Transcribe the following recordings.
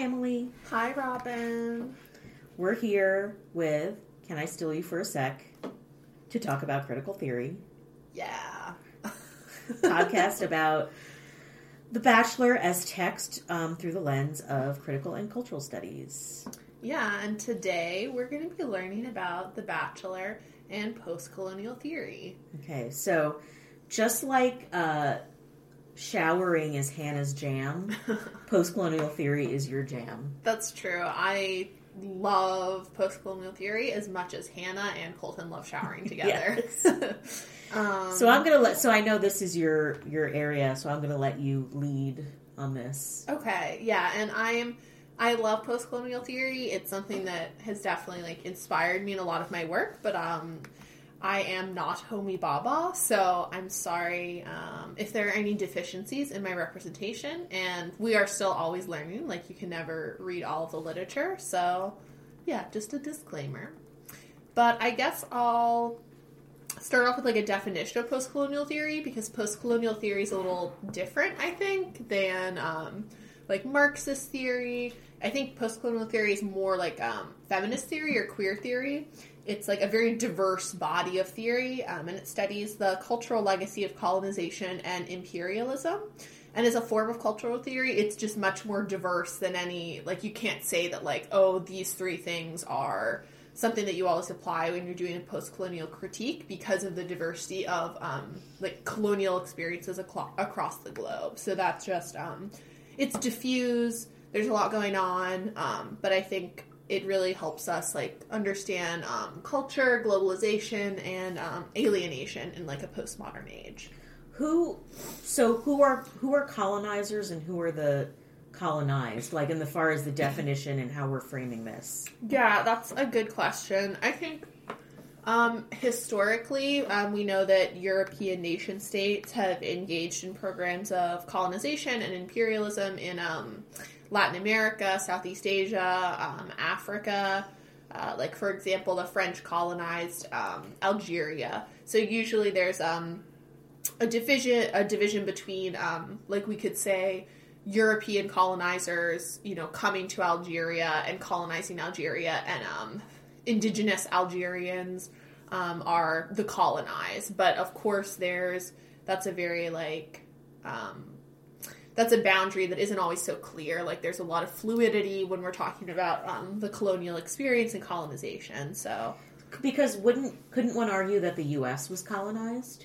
Hi, Emily. Hi, Robin. We're here with Can I Steal You for a Sec to talk about critical theory. Yeah. Podcast about The Bachelor as text um, through the lens of critical and cultural studies. Yeah, and today we're going to be learning about The Bachelor and post colonial theory. Okay, so just like uh, showering is Hannah's jam, post colonial theory is your jam. That's true. I love post colonial theory as much as Hannah and Colton love showering together. um, So I'm gonna let. So I know this is your your area, so I'm gonna let you lead on this. Okay, yeah, and I'm I love post colonial theory. It's something that has definitely like inspired me in a lot of my work, but um I am not Homi Bhabha, so I'm sorry um, if there are any deficiencies in my representation. And we are still always learning; like you can never read all of the literature. So, yeah, just a disclaimer. But I guess I'll start off with like a definition of post-colonial theory because post-colonial theory is a little different, I think, than um, like Marxist theory. I think post-colonial theory is more like um, feminist theory or queer theory. It's like a very diverse body of theory, um, and it studies the cultural legacy of colonization and imperialism. And as a form of cultural theory, it's just much more diverse than any. Like, you can't say that, like, oh, these three things are something that you always apply when you're doing a post-colonial critique because of the diversity of um, like colonial experiences aclo- across the globe. So that's just um, it's diffuse. There's a lot going on, um, but I think it really helps us like understand um, culture, globalization, and um, alienation in like a postmodern age. Who? So who are who are colonizers and who are the colonized? Like in the far as the definition and how we're framing this. Yeah, that's a good question. I think um, historically, um, we know that European nation states have engaged in programs of colonization and imperialism in um, Latin America, Southeast Asia, um, Africa. Uh, like, for example, the French colonized um, Algeria. So usually there's um, a division, a division between, like we could say, European colonizers, you know, coming to Algeria and colonizing Algeria, and um, indigenous Algerians um, are the colonized. But of course, there's that's a very like um, that's a boundary that isn't always so clear. Like there's a lot of fluidity when we're talking about um, the colonial experience and colonization. So because wouldn't couldn't one argue that the U.S. was colonized?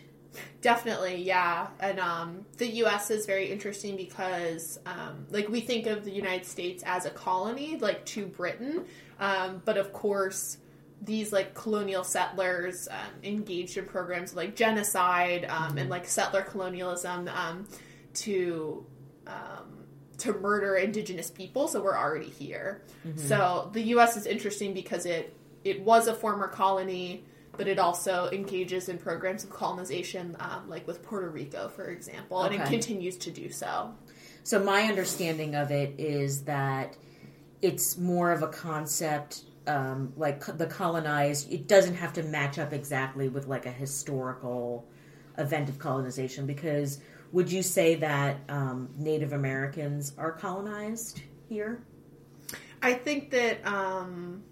Definitely, yeah. And um, the U.S. is very interesting because, um, like, we think of the United States as a colony, like, to Britain. Um, but of course, these, like, colonial settlers um, engaged in programs like genocide mm-hmm. and, like, settler colonialism um, to. murder indigenous people, so we're already here. Mm-hmm. So the U.S. is interesting because it it was a former colony, but it also engages in programs of colonization, um, like with Puerto Rico, for example, okay. and it continues to do so. So, my understanding of it is that it's more of a concept um, like the colonized, it doesn't have to match up exactly with like a historical event of colonization because would you say that um, Native Americans are colonized here? I think that um,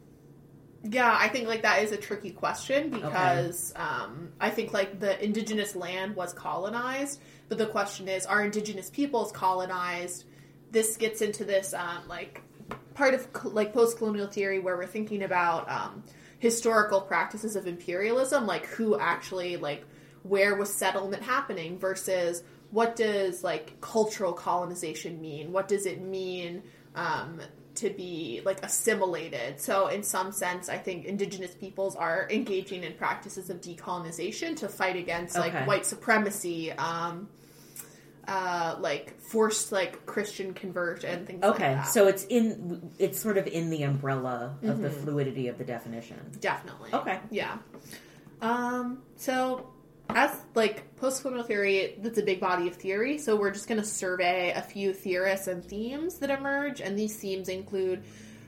yeah, I think like that is a tricky question because okay. um, I think like the indigenous land was colonized, but the question is, are indigenous peoples colonized? This gets into this um, like part of like post colonial theory where we're thinking about um, historical practices of imperialism, like who actually like where was settlement happening versus what does like cultural colonization mean? What does it mean? Um, to be like assimilated. So in some sense, I think indigenous peoples are engaging in practices of decolonization to fight against like okay. white supremacy, um, uh, like forced like Christian convert and things okay. like so it's in it's sort of in the umbrella of mm-hmm. the fluidity of the definition. Definitely. Okay. Yeah. Um, so as like post-colonial theory that's a big body of theory so we're just going to survey a few theorists and themes that emerge and these themes include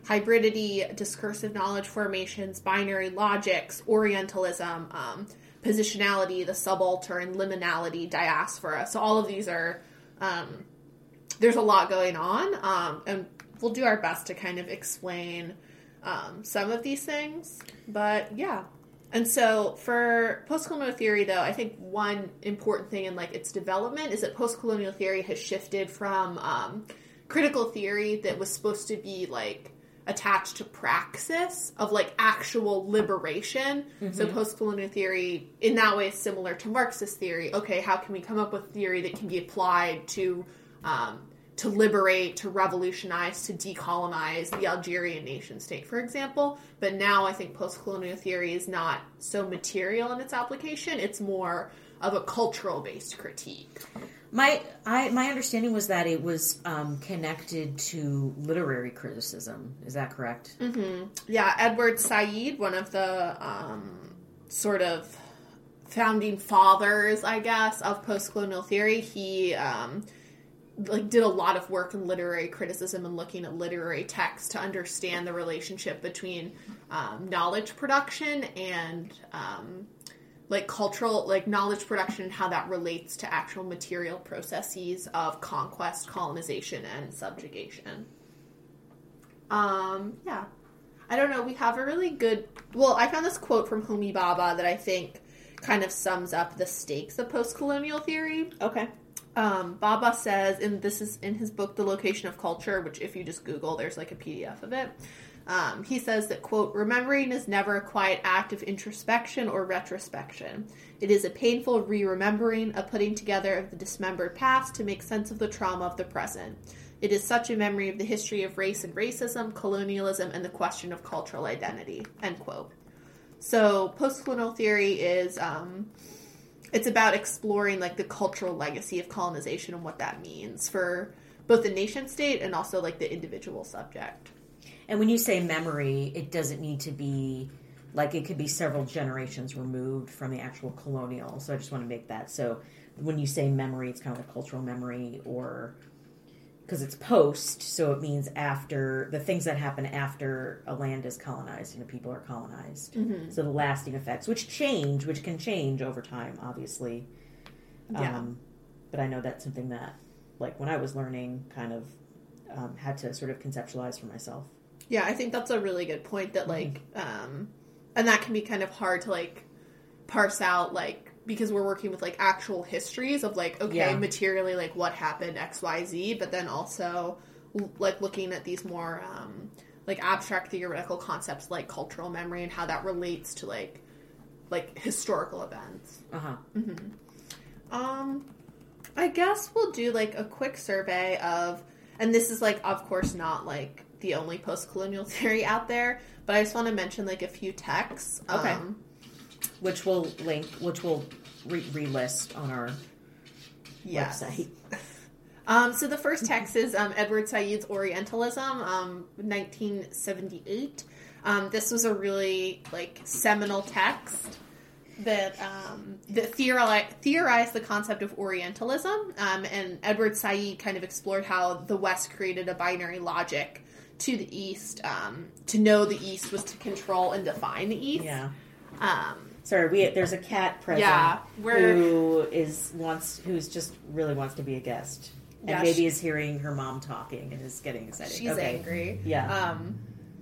hybridity discursive knowledge formations binary logics orientalism um, positionality the subaltern liminality diaspora so all of these are um, there's a lot going on um, and we'll do our best to kind of explain um, some of these things. But yeah. And so for post-colonial theory, though, I think one important thing in like its development is that post-colonial theory has shifted from um, critical theory that was supposed to be like attached to praxis of like actual liberation. So post-colonial theory in that way is similar to Marxist theory. Okay, how can we come up with theory that can be applied to um, to liberate, to revolutionize, to decolonize the Algerian nation state, for example. But now I think post-colonial theory is not so material in its application. It's more of a cultural-based critique. My I my understanding was that it was um, connected to literary criticism. Is that correct? Yeah, Edward Said, one of the um, sort of founding fathers, I guess, of post-colonial theory, he um, like did a lot of work in literary criticism and looking at literary text to understand the relationship between um, knowledge production and um, like cultural like knowledge production and how that relates to actual material processes of conquest colonization and subjugation. Um yeah. I don't know. We have a really good well i found this quote from homi bhabha that i think kind of sums up the stakes of post-colonial theory. Okay. Um, Bhabha says, and this is in his book, The Location of Culture, which if you just Google, there's like a PDF of it. Um, he says that, quote, remembering is never a quiet act of introspection or retrospection. It is a painful re remembering, a putting together of the dismembered past to make sense of the trauma of the present. It is such a memory of the history of race and racism, colonialism, and the question of cultural identity, end quote. So, post-colonial theory is um, it's about exploring like the cultural legacy of colonization and what that means for both the nation state and also like the individual subject. And when you say memory, it doesn't need to be like it could be several generations removed from the actual colonial. So I just want to make that. So when you say memory, it's kind of like cultural memory or because it's post, so it means after the things that happen after a land is colonized and people are colonized. So the lasting effects, which change, which can change over time, obviously. Yeah. Um, but I know that's something that, like when I was learning, kind of um, had to sort of conceptualize for myself. Yeah, I think that's a really good point that like um and that can be kind of hard to like parse out like because we're working with like actual histories of like okay, Yeah. materially like what happened XYZ, but then also like looking at these more um like abstract theoretical concepts like cultural memory and how that relates to like like historical events. Uh huh. Um, I guess we'll do like a quick survey of, and this is like, of course, not like the only post-colonial theory out there, but I just want to mention like a few texts. Okay. Um, Which we'll link, which we'll re- relist on our yes. website. Um, so the first text is um, Edward Said's Orientalism, um, 1978. Um, this was a really like seminal text that um, that theori- theorized the concept of Orientalism, um, and Edward Said kind of explored how the West created a binary logic to the East. Um, to know the East was to control and define the East. Yeah. Sorry, we there's a cat present Yeah, who is wants who's just really wants to be a guest. And Yeah, maybe she- is hearing her mom talking and is getting excited. she's okay. angry. Yeah. Um,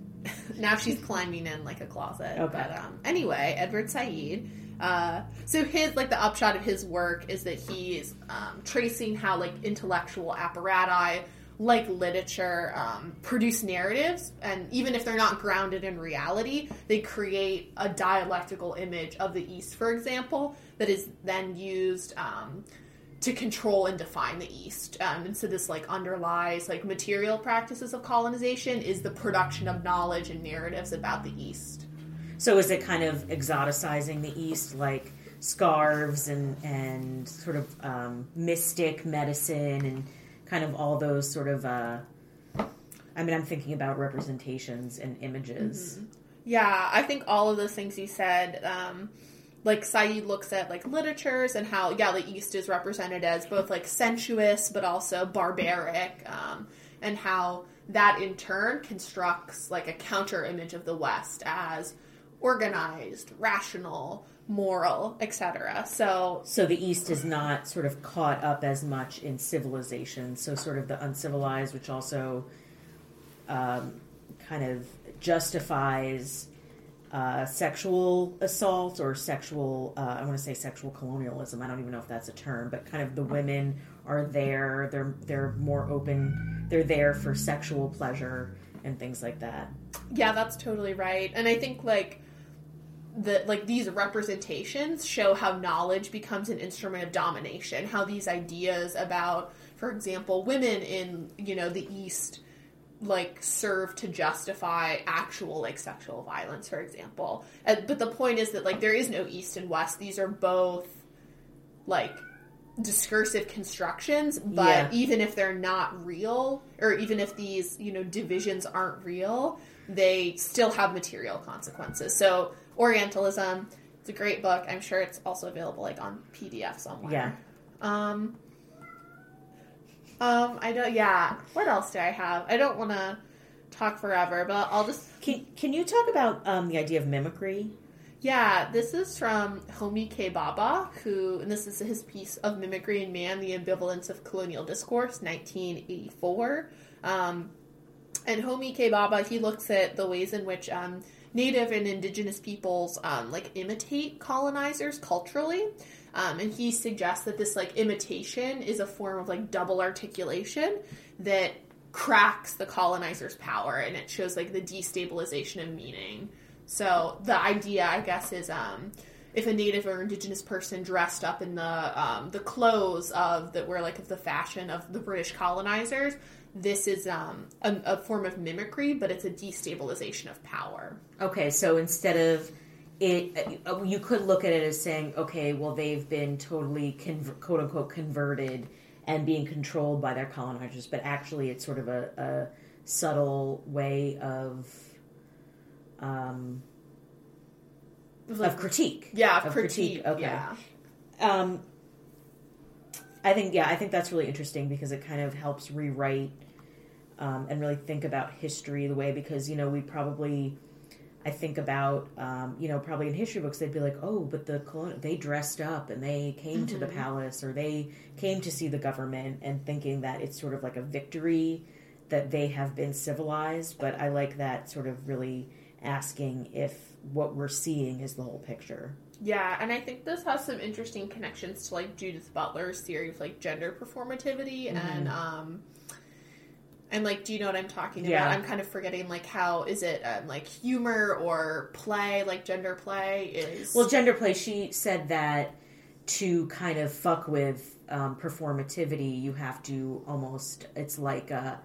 now she's climbing in like a closet. Okay. But um, anyway, Edward Said. Uh, so his like the upshot of his work is that he's um, tracing how like intellectual apparati like literature um, produce narratives and even if they're not grounded in reality they create a dialectical image of the east for example that is then used um, to control and define the East. Um, and so this like underlies like material practices of colonization is the production of knowledge and narratives about the East. So is it kind of exoticizing the East, like scarves and and sort of um, mystic medicine and kind of all those sort of. Uh, I mean, I'm thinking about representations and images. Yeah, I think all of those things you said, um, like Said looks at like literatures and how yeah the East is represented as both like sensuous but also barbaric, um, and how that in turn constructs like a counter image of the West as organized, rational, moral, etc. So So the East is not sort of caught up as much in civilization. So sort of the uncivilized, which also um, kind of justifies uh, sexual assault or sexual, uh, I want to say sexual colonialism. I don't even know if that's a term, but kind of the women are there. They're they're more open. They're there for sexual pleasure and things like that. Yeah, that's totally right. And I think like the like these representations show how knowledge becomes an instrument of domination. How these ideas about, for example, women in you know the East like serve to justify actual like sexual violence for example uh, but the point is that like there is no east and west these are both like discursive constructions but Yeah. even if they're not real or even if these you know divisions aren't real they still have material consequences so orientalism it's a great book i'm sure it's also available like on pdf somewhere Yeah. um, um, I don't. Yeah. What else do I have? I don't want to talk forever, but I'll just. Can Can you talk about um, the idea of mimicry? Yeah, this is from Homi K. Bhabha, who, and this is his piece of Mimicry and Man: The Ambivalence of Colonial Discourse, 1984. Um, and Homi K. Bhabha, he looks at the ways in which um, Native and Indigenous peoples um, like imitate colonizers culturally. Um, and he suggests that this like imitation is a form of like double articulation that cracks the colonizer's power and it shows like the destabilization of meaning. So the idea, I guess, is um, if a native or indigenous person dressed up in the um, the clothes of that were like of the fashion of the British colonizers, this is um, a, a form of mimicry, but it's a destabilization of power. Okay, so instead of it, uh, you could look at it as saying, okay, well, they've been totally quote unquote converted and being controlled by their colonizers, but actually, it's sort of a, a subtle way of um, of critique. yeah, of critique. critique, okay. Yeah, Um, I think yeah, I think that's really interesting because it kind of helps rewrite um, and really think about history the way because you know we probably I think about um, you know probably in history books they'd be like oh but the colon- they dressed up and they came to the palace or they came to see the government and thinking that it's sort of like a victory that they have been civilized but I like that sort of really asking if what we're seeing is the whole picture. Yeah, and I think this has some interesting connections to like Judith Butler's theory of like gender performativity and um. And like, do you know what I'm talking Yeah. about? I'm kind of forgetting like how is it um, like humor or play, like gender play is Well, gender play. She said that to kind of fuck with um, performativity, you have to almost. It's like uh,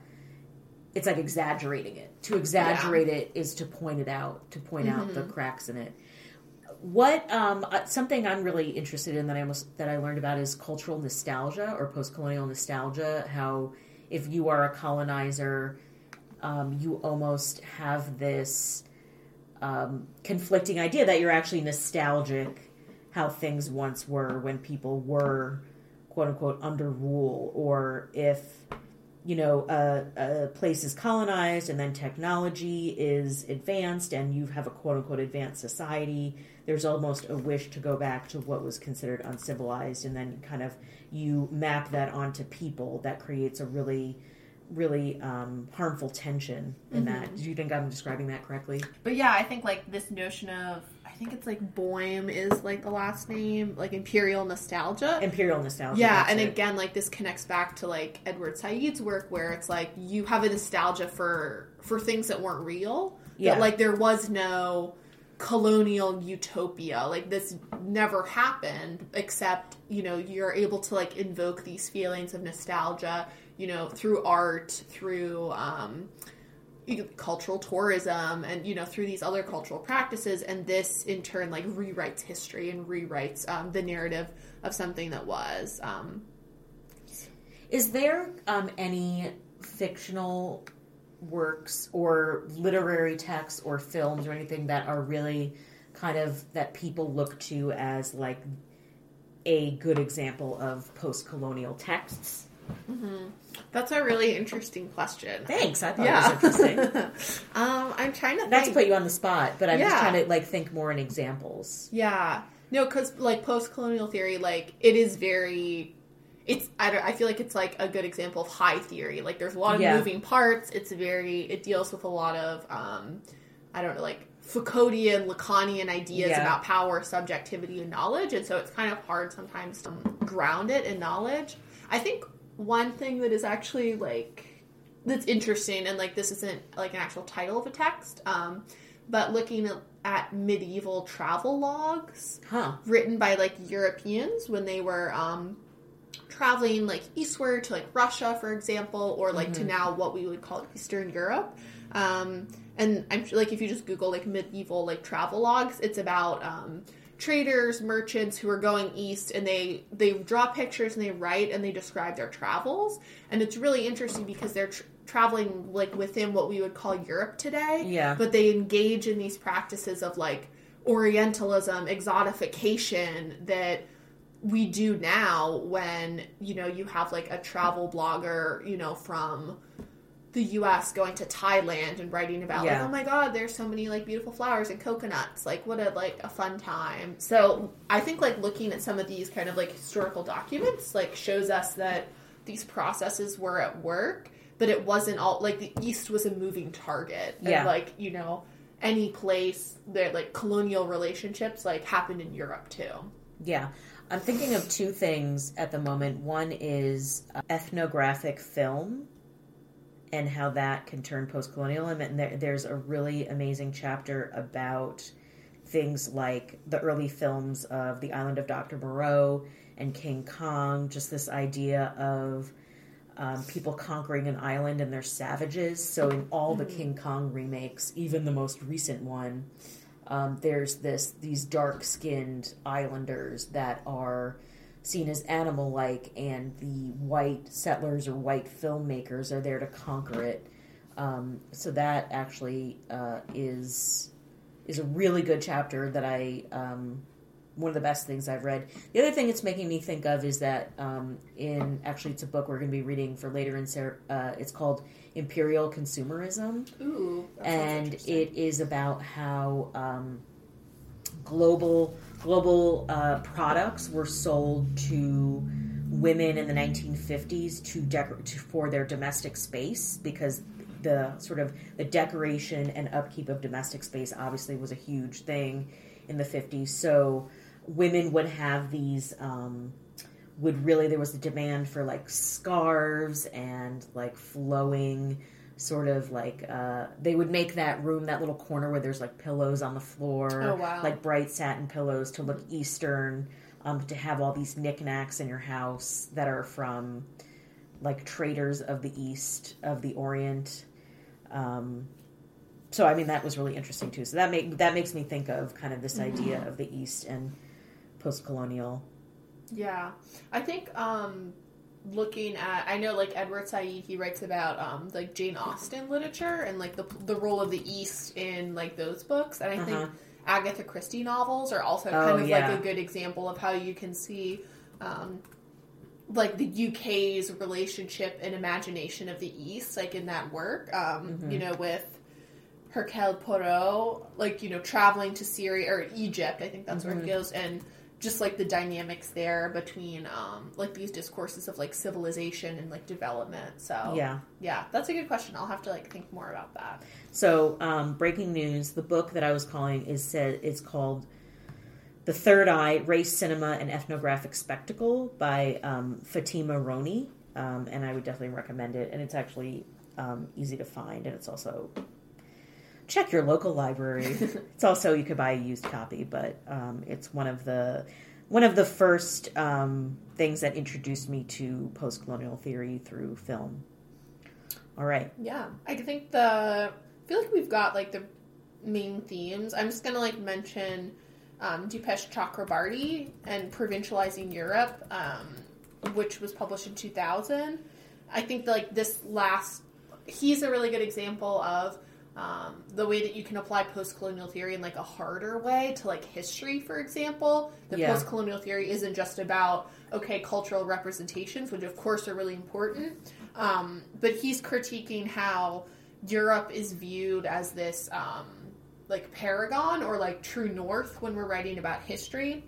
it's like exaggerating it. To exaggerate it is to point it out, to point out the cracks in it. What um, uh, something I'm really interested in that I almost that I learned about is cultural nostalgia or post-colonial nostalgia. How if you are a colonizer, um, you almost have this um, conflicting idea that you're actually nostalgic how things once were when people were quote unquote under rule or if you know a, a place is colonized and then technology is advanced and you have a quote unquote advanced society there's almost a wish to go back to what was considered uncivilized and then kind of you map that onto people that creates a really really um, harmful tension in that. Do you think i'm describing that correctly? But yeah, I think like this notion of think it's like Boehm is like the last name, like imperial nostalgia. imperial nostalgia yeah, and it. again, like this connects back to like Edward Said's work, where it's like you have a nostalgia for for things that weren't real. Yeah. That, like there was no colonial utopia. Like this never happened, except you know you're able to like invoke these feelings of nostalgia, you know, through art, through um, cultural tourism and you know through these other cultural practices and this in turn like rewrites history and rewrites um, the narrative of something that was um, Is there um, any fictional works or literary texts or films or anything that are really kind of that people look to as like a good example of post-colonial texts? That's a really interesting question Thanks, I thought yeah it was interesting. um, i'm trying to Not to put you on the spot, but I'm just trying to like think more in examples. yeah no because like post-colonial theory like it is very it's I, don't, I feel like it's like a good example of high theory. Like there's a lot of Yeah. moving parts. It's very it deals with a lot of um, I don't know like Foucauldian, Lacanian ideas Yeah. about power, subjectivity, and knowledge, and so it's kind of hard sometimes to ground it in knowledge. I think one thing that is actually like that's interesting, and like this isn't like an actual title of a text, um, but looking at, at medieval travel logs Huh. written by like Europeans when they were um, traveling like eastward to like Russia, for example, or like to now what we would call Eastern Europe. Um, and I'm like if you just Google like medieval like travel logs, it's about um, traders, merchants who are going east, and they they draw pictures and they write and they describe their travels, and it's really interesting because they're tr- traveling like within what we would call Europe today. Yeah. but they engage in these practices of like Orientalism, exotification that we do now when you know you have like a travel blogger you know from the US going to Thailand and writing about Yeah. like oh my god there's so many like beautiful flowers and coconuts like what a like a fun time so I think like looking at some of these kind of like historical documents like shows us that these processes were at work but it wasn't all like the east was a moving target and Yeah. like you know any place that like colonial relationships like happened in Europe too Yeah. I'm thinking of two things at the moment. One is uh, ethnographic film and how that can turn post colonial. And there, there's a really amazing chapter about things like the early films of The Island of Dr. Moreau and King Kong, just this idea of um, people conquering an island and they're savages. So in all the King Kong remakes, even the most recent one, um, there's this these dark skinned islanders that are seen as animal like, and the white settlers or white filmmakers are there to conquer it. Um, so that actually uh, is is a really good chapter that I um, one of the best things I've read. The other thing it's making me think of is that um, in actually it's a book we're going to be reading for later in Sarah, uh, it's called Imperial Consumerism Ooh, and it is about how um, global global uh, products were sold to women in the 1950s to, decor- to for their domestic space because the sort of the decoration and upkeep of domestic space obviously was a huge thing in the 50s so women would have these um, would really there was a demand for like scarves and like flowing sort of like uh, they would make that room that little corner where there's like pillows on the floor Oh, wow. like bright satin pillows to look eastern um, to have all these knickknacks in your house that are from like traders of the east of the orient. Um, so i mean that was really interesting too. So that make that makes me think of kind of this idea of the east and post-colonial. Yeah, I think um, looking at I know like Edward Said he writes about um, like Jane Austen literature and like the the role of the East in like those books, and I Uh-huh. think Agatha Christie novels are also Oh, kind of yeah. like a good example of how you can see. Um, like the UK's relationship and imagination of the East, like in that work, um, Mm-hmm. you know, with Hercule Poirot, like you know, traveling to Syria or Egypt, I think that's where Mm-hmm. it goes, and just like the dynamics there between um, like these discourses of like civilization and like development. So yeah yeah, that's a good question. I'll have to like think more about that. So, um, breaking news: the book that I was calling is said it's called "The Third Eye: Race, Cinema, and Ethnographic Spectacle" by um, Fatimah Rony, um, and I would definitely recommend it. And it's actually um, easy to find, and it's also check your local library. it's also you could buy a used copy, but um, it's one of the one of the first um, things that introduced me to post colonial theory through film. All right. Yeah, I think the I feel like we've got like the main themes. I'm just gonna like mention um, Dipesh Chakrabarty and provincializing Europe, um, which was published in 2000. I think like this last, he's a really good example of um, the way that you can apply post-colonial theory in like a harder way to like history, for example. The Yeah. post-colonial theory isn't just about okay cultural representations, which of course are really important, um, but he's critiquing how Europe is viewed as this um, like paragon or like true north when we're writing about history,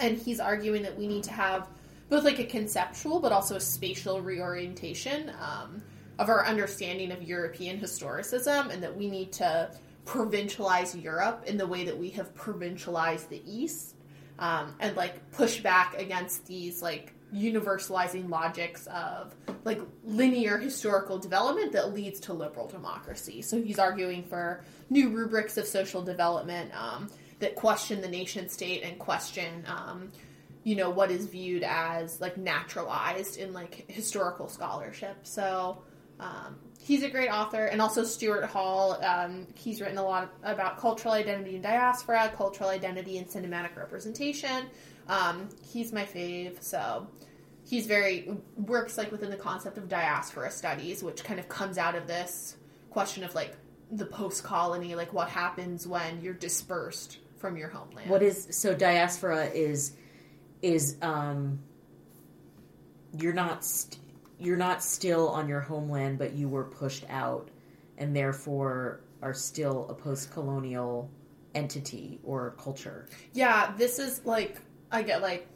and he's arguing that we need to have both like a conceptual but also a spatial reorientation um, of our understanding of European historicism, and that we need to provincialize Europe in the way that we have provincialized the East, um, and like push back against these like universalizing logics of like linear historical development that leads to liberal democracy. So he's arguing for new rubrics of social development um, that question the nation state and question, um, you know, what is viewed as like naturalized in like historical scholarship. So um, he's a great author, and also Stuart Hall. Um, he's written a lot about cultural identity and diaspora, cultural identity and cinematic representation. Um, he's my fave. So he's very works like within the concept of diaspora studies, which kind of comes out of this question of like the post colony, like what happens when you're dispersed from your homeland. What is so diaspora is is um you're not st- you're not still on your homeland, but you were pushed out, and therefore are still a post-colonial entity or culture. Yeah, this is like I get like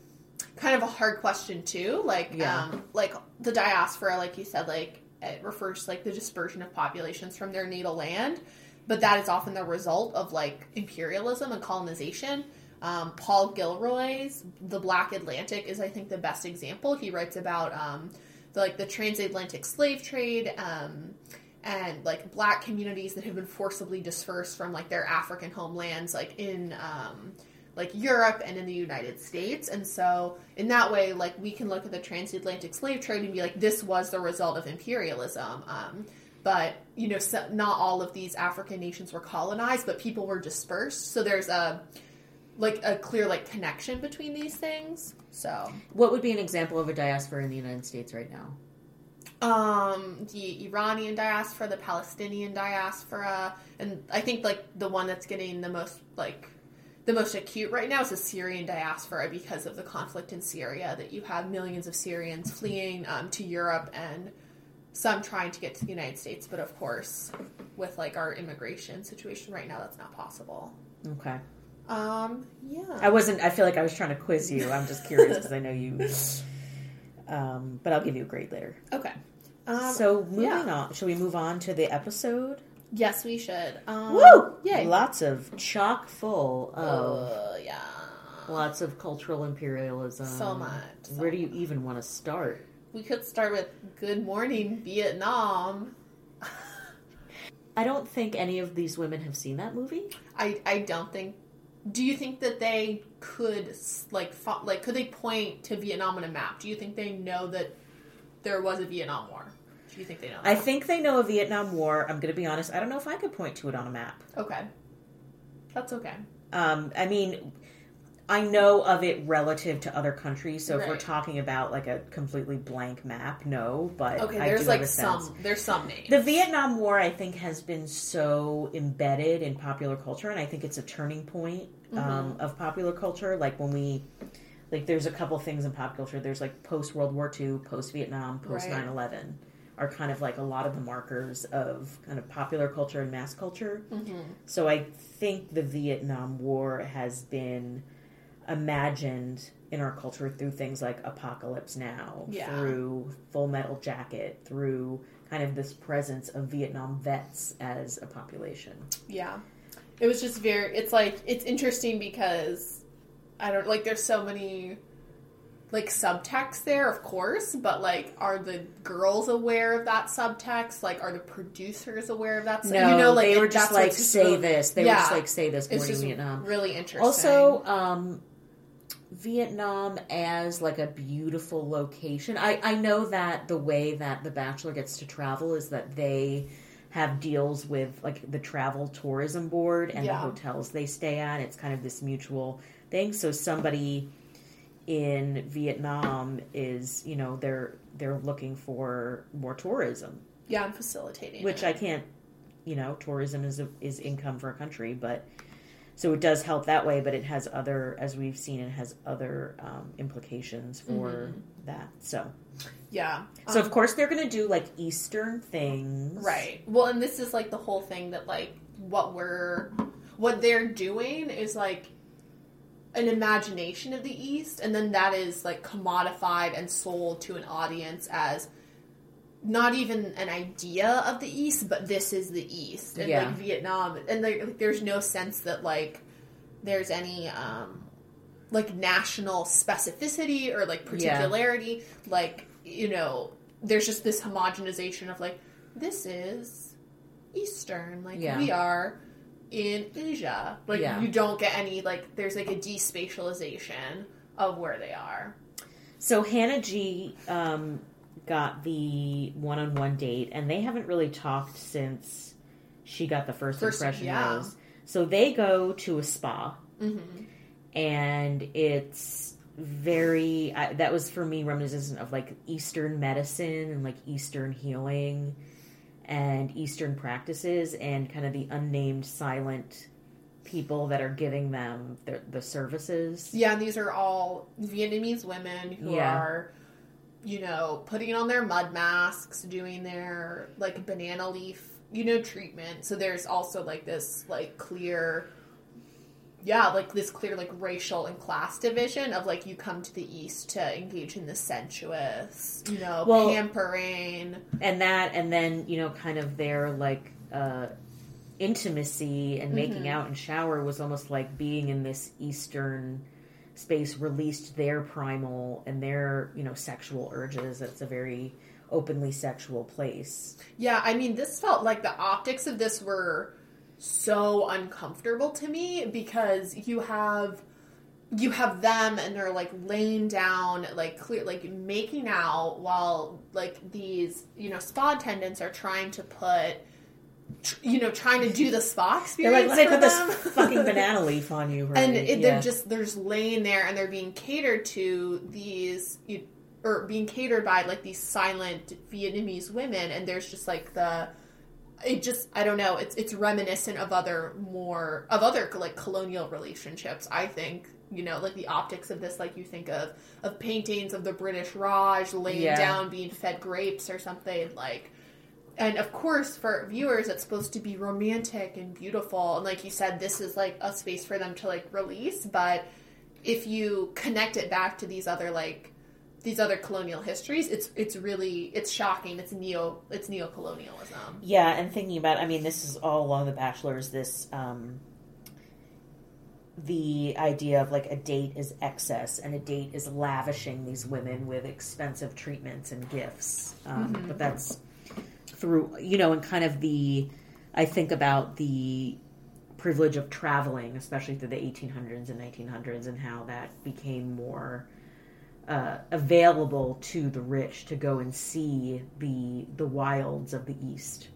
kind of a hard question too. Like, Yeah. um, like the diaspora, like you said, like it refers to like the dispersion of populations from their natal land, but that is often the result of like imperialism and colonization. Um, Paul Gilroy's "The Black Atlantic" is, I think, the best example. He writes about um, like the transatlantic slave trade. Um, and like black communities that have been forcibly dispersed from like their African homelands, like in um, like Europe and in the United States. And so in that way, like we can look at the transatlantic slave trade and be like, this was the result of imperialism. Um, but you know, so, not all of these African nations were colonized, but people were dispersed. So there's a like a clear like connection between these things. So What would be an example of a diaspora in the United States right now? um the Iranian diaspora, the Palestinian diaspora, and I think like the one that's getting the most like the most acute right now is the Syrian diaspora because of the conflict in Syria that you have millions of Syrians fleeing um, to Europe and some trying to get to the United States, but of course with like our immigration situation right now that's not possible. Okay. Um yeah. I wasn't. I feel like I was trying to quiz you. I'm just curious because I know you. Um, but I'll give you a grade later. okay. Um, so moving yeah. on, shall we move on to the episode? yes, we should. Um, Woo! Yay. Lots of chock full of Uh, yeah. lots of cultural imperialism. So much, so Where do you even want to start? We could start with Good Morning Vietnam. I don't think any of these women have seen that movie. I, I don't think. Do you think that they could like fo- like could they point to Vietnam on a map? Do you think they know that there was a Vietnam War? Do you think they know? I think they know a Vietnam War. I'm going to be honest. I don't know if I could point to it on a map. okay, that's okay. Um, I mean, I know of it relative to other countries. So if we're talking about like a completely blank map, no. But Okay, I there's like have a sense. some there's some names. The Vietnam War, I think, has been so embedded in popular culture, and I think it's a turning point um, Mm-hmm. of popular culture. Like when we, like, there's a couple things in pop culture. There's like post World War II, post Vietnam, post Right. 9 11 are kind of like a lot of the markers of kind of popular culture and mass culture. Mm-hmm. So I think the Vietnam War has been imagined in our culture through things like Apocalypse Now, Yeah. through Full Metal Jacket, through kind of this presence of Vietnam vets as a population. Yeah. It was just very it's like it's interesting because I don't like there's so many like subtext there, of course, but like are the girls aware of that subtext? Like are the producers aware of that? No, you know, like they were just like say really- this. They were just like say this. It's just Vietnam. really interesting. Also, um, Vietnam as like a beautiful location. I, I know that the way that The Bachelor gets to travel is that they have deals with like the travel tourism board and the hotels they stay at. It's kind of this mutual thing. So somebody in Vietnam is, you know, they're they're looking for more tourism, yeah, I'm facilitating. which it. I can't, you know, tourism is a, is income for a country, but so it does help that way. But it has other, as we've seen, it has other um, implications for that. So, yeah. so Um, of course they're going to do like Eastern things, Right. Well, and this is like the whole thing that like what we're what they're doing is like an imagination of the East, and then that is like commodified and sold to an audience as not even an idea of the East, but this is the East, and Yeah. like Vietnam, and like, there's no sense that like there's any um like national specificity or like particularity, like you know, there's just this homogenization of like this is Eastern, like Yeah. we are in Asia. Like Yeah. you don't get any like there's like a despatialization of where they are. So Hannah G um, got the one-on-one date, and they haven't really talked since she got the first, First- impression yeah. rose. So they go to a spa, Mm-hmm. and it's very. I, that was for me reminiscent of like Eastern medicine and like Eastern healing and Eastern practices, and kind of the unnamed silent people that are giving them the, the services. Yeah, and these are all Vietnamese women who Yeah. are, you know, putting on their mud masks, doing their like banana leaf, you know, treatment. So there's also like this like clear yeah, like this clear like racial and class division of like you come to the east to engage in the sensuous, you know, Well- pampering. and that and then you know kind of their like uh intimacy and making out and shower was almost like being in this eastern space released their primal and their you know sexual urges. It's a very openly sexual place. Yeah, I mean, this felt like the optics of this were so uncomfortable to me because you have you have them and they're like laying down like clear like making out while like these you know spa attendants are trying to put tr- you know trying to do the spa they're like experience let me put this them. fucking banana leaf on you right? and it, Yeah. they're just they're just laying there and they're being catered to these you, or being catered by like these silent Vietnamese women and there's just like the it just I don't know it's it's reminiscent of other more of other like colonial relationships I think you know like the optics of this like you think of of paintings of the British Raj laying Yeah. down being fed grapes or something like and of course for viewers it's supposed to be romantic and beautiful and like you said this is like a space for them to like release but if you connect it back to these other like these other colonial histories it's it's really it's shocking it's neo it's neo-colonialism Yeah, and thinking about, I mean, this is all along the Bachelors. This, um, the idea of like a date is excess, and a date is lavishing these women with expensive treatments and gifts. Um, But that's through, you know, and kind of the, I think about the privilege of traveling, especially through the 1800s and 1900s, and how that became more uh, available to the rich to go and see the the wilds of the East.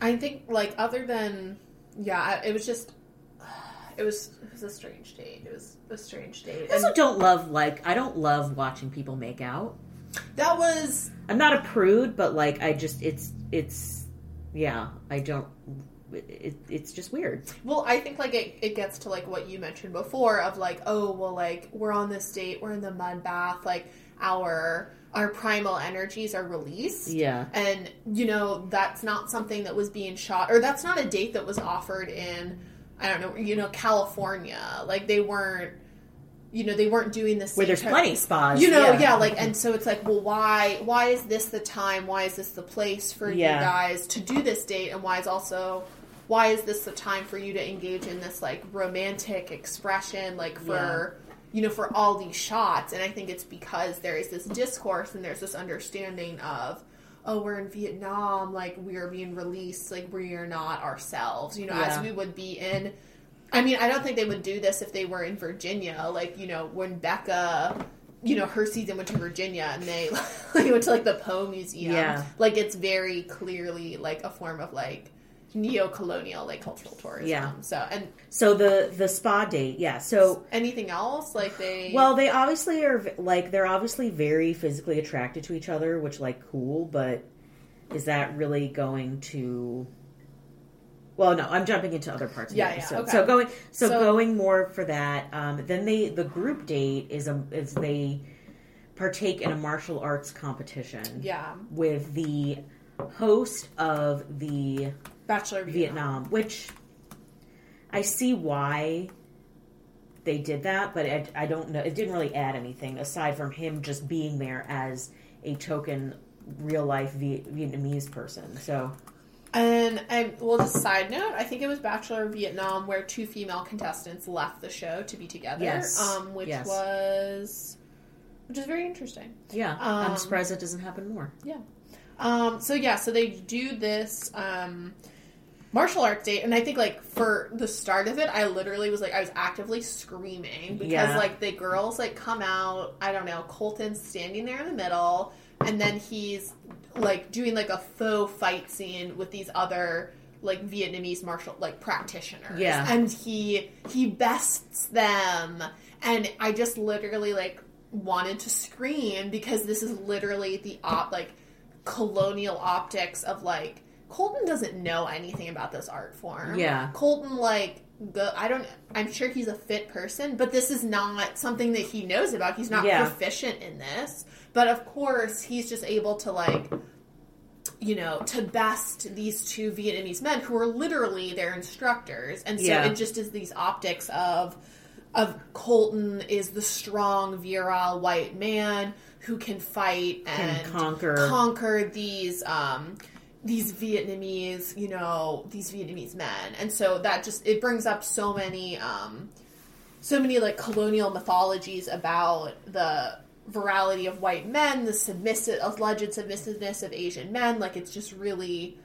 i think like other than yeah it was just it was it was a strange date it was a strange date I also and don't love like I don't love watching people make out. That was I'm not a prude, but like I just it's it's yeah I don't. It, it's just weird. Well, I think like it, it gets to like what you mentioned before of like, oh well like we're on this date, we're in the mud bath, like our our primal energies are released. Yeah. And you know, that's not something that was being shot or that's not a date that was offered in I don't know, you know, California. Like they weren't you know, they weren't doing this Where there's plenty spas, You know, yeah. yeah. like and so it's like, well why why is this the time? Why is this the place for Yeah. you guys to do this date and why is also why is this the time for you to engage in this like romantic expression like for you know for all these shots and i think it's because there is this discourse and there's this understanding of oh we're in vietnam like we are being released like we are not ourselves you know Yeah. as we would be in i mean i don't think they would do this if they were in virginia like you know when becca you know her season went to virginia and they like, went to like the poe museum Yeah. like it's very clearly like a form of like neo-colonial like cultural tourism Yeah. so and So the the spa date, yeah. So anything else like they well, they obviously are like they're obviously very physically attracted to each other, which like cool, but is that really going to? Well, no, I'm jumping into other parts of Yeah, the yeah, episode. okay. So going, so, So- going more for that. Um, then they the group date is a is they partake in a martial arts competition. yeah with the host of the bachelor Vietnam, which I see why they did that, but I, I don't know. It didn't really add anything aside from him just being there as a token real life Viet- Vietnamese person. So And I well, just side note, I think it was Bachelor of Vietnam where two female contestants left the show to be together. Yes. Um, which Yes. was which is very interesting. yeah, Um, I'm surprised it doesn't happen more. Yeah. Um, so yeah, so they do this um, martial arts date, and I think like for the start of it, I literally was like I was actively screaming because Yeah. like the girls like come out. I don't know, Colton's standing there in the middle, and then he's like doing like a faux fight scene with these other like Vietnamese martial like practitioners. Yeah. and he he bests them, and I just literally like wanted to scream because this is literally the op like colonial optics of like Colton doesn't know anything about this art form. Yeah. Colton like go I don't I'm sure he's a fit person, but this is not something that he knows about. He's not Yeah. proficient in this. But of course, he's just able to like you know, to best these two Vietnamese men who are literally their instructors. And so Yeah. it just is these optics of of Colton is the strong, virile white man who can fight and Can conquer. conquer these um these Vietnamese, you know, these Vietnamese men. And so that just it brings up so many um so many like colonial mythologies about the virality of white men, the submissive alleged submissiveness of Asian men. Like it's just really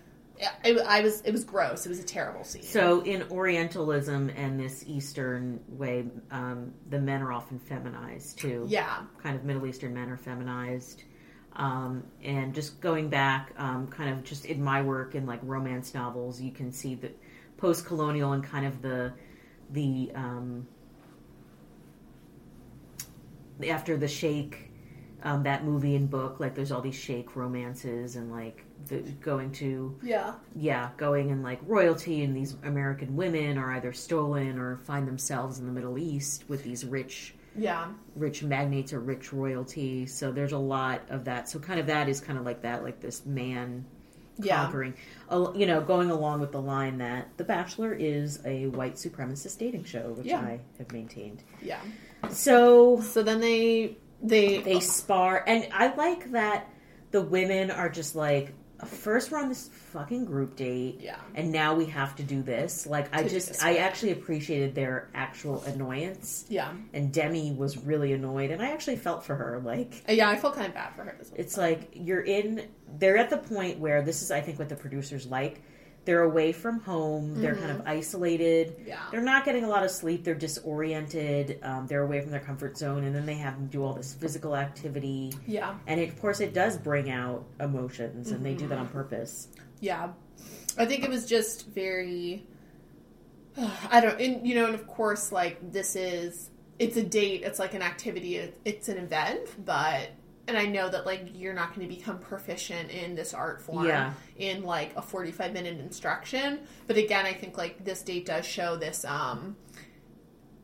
I, I was it was gross. It was a terrible scene. So in Orientalism and this Eastern way, um, the men are often feminized too. yeah. kind of Middle Eastern men are feminized. Um, and just going back, um, kind of just in my work in like romance novels, you can see that post-colonial and kind of the the um, after the Sheikh, um, that movie and book, like there's all these Sheikh romances and like the, going to Yeah. yeah, going and like royalty and these American women are either stolen or find themselves in the Middle East with these rich Yeah. rich magnates or rich royalty. So there's a lot of that. So kind of that is kind of like that, like this man Yeah. conquering. You know, going along with the line that The Bachelor is a white supremacist dating show, which Yeah. I have maintained. Yeah. So So then they they they spar, and I like that the women are just like, first we're on this fucking group date. yeah. and now we have to do this. Like I just I actually appreciated their actual annoyance. Yeah. And Demi was really annoyed and I actually felt for her. Like Uh, Yeah, I felt kind of bad for her as it's like you're in they're at the point where this is I think what the producers like. They're away from home, they're kind of isolated. Mm-hmm. Yeah. They're not getting a lot of sleep, they're disoriented, um, they're away from their comfort zone and then they have them do all this physical activity. Yeah. And it, of course it does bring out emotions and they do that on purpose. Yeah. I think it was just very I don't and you know and of course like this is it's a date, it's like an activity, it's an event, but and I know that like you're not going to become proficient in this art form Yeah. in like a 45 minute instruction, but again I think like this date does show this um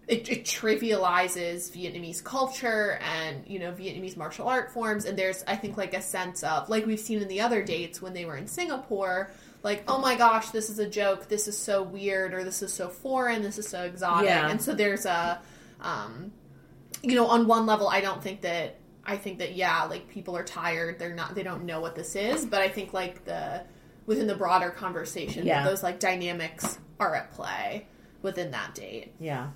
it, it trivializes Vietnamese culture and you know Vietnamese martial art forms, and there's I think like a sense of like we've seen in the other dates when they were in Singapore, like oh my gosh, this is a joke, this is so weird, or this is so foreign, this is so exotic, Yeah. and so there's a, um, you know, on one level, I don't think that I think that yeah, like people are tired, they're not, they don't know what this is, but I think like the within the broader conversation, Yeah. those like dynamics are at play within that date. Yeah.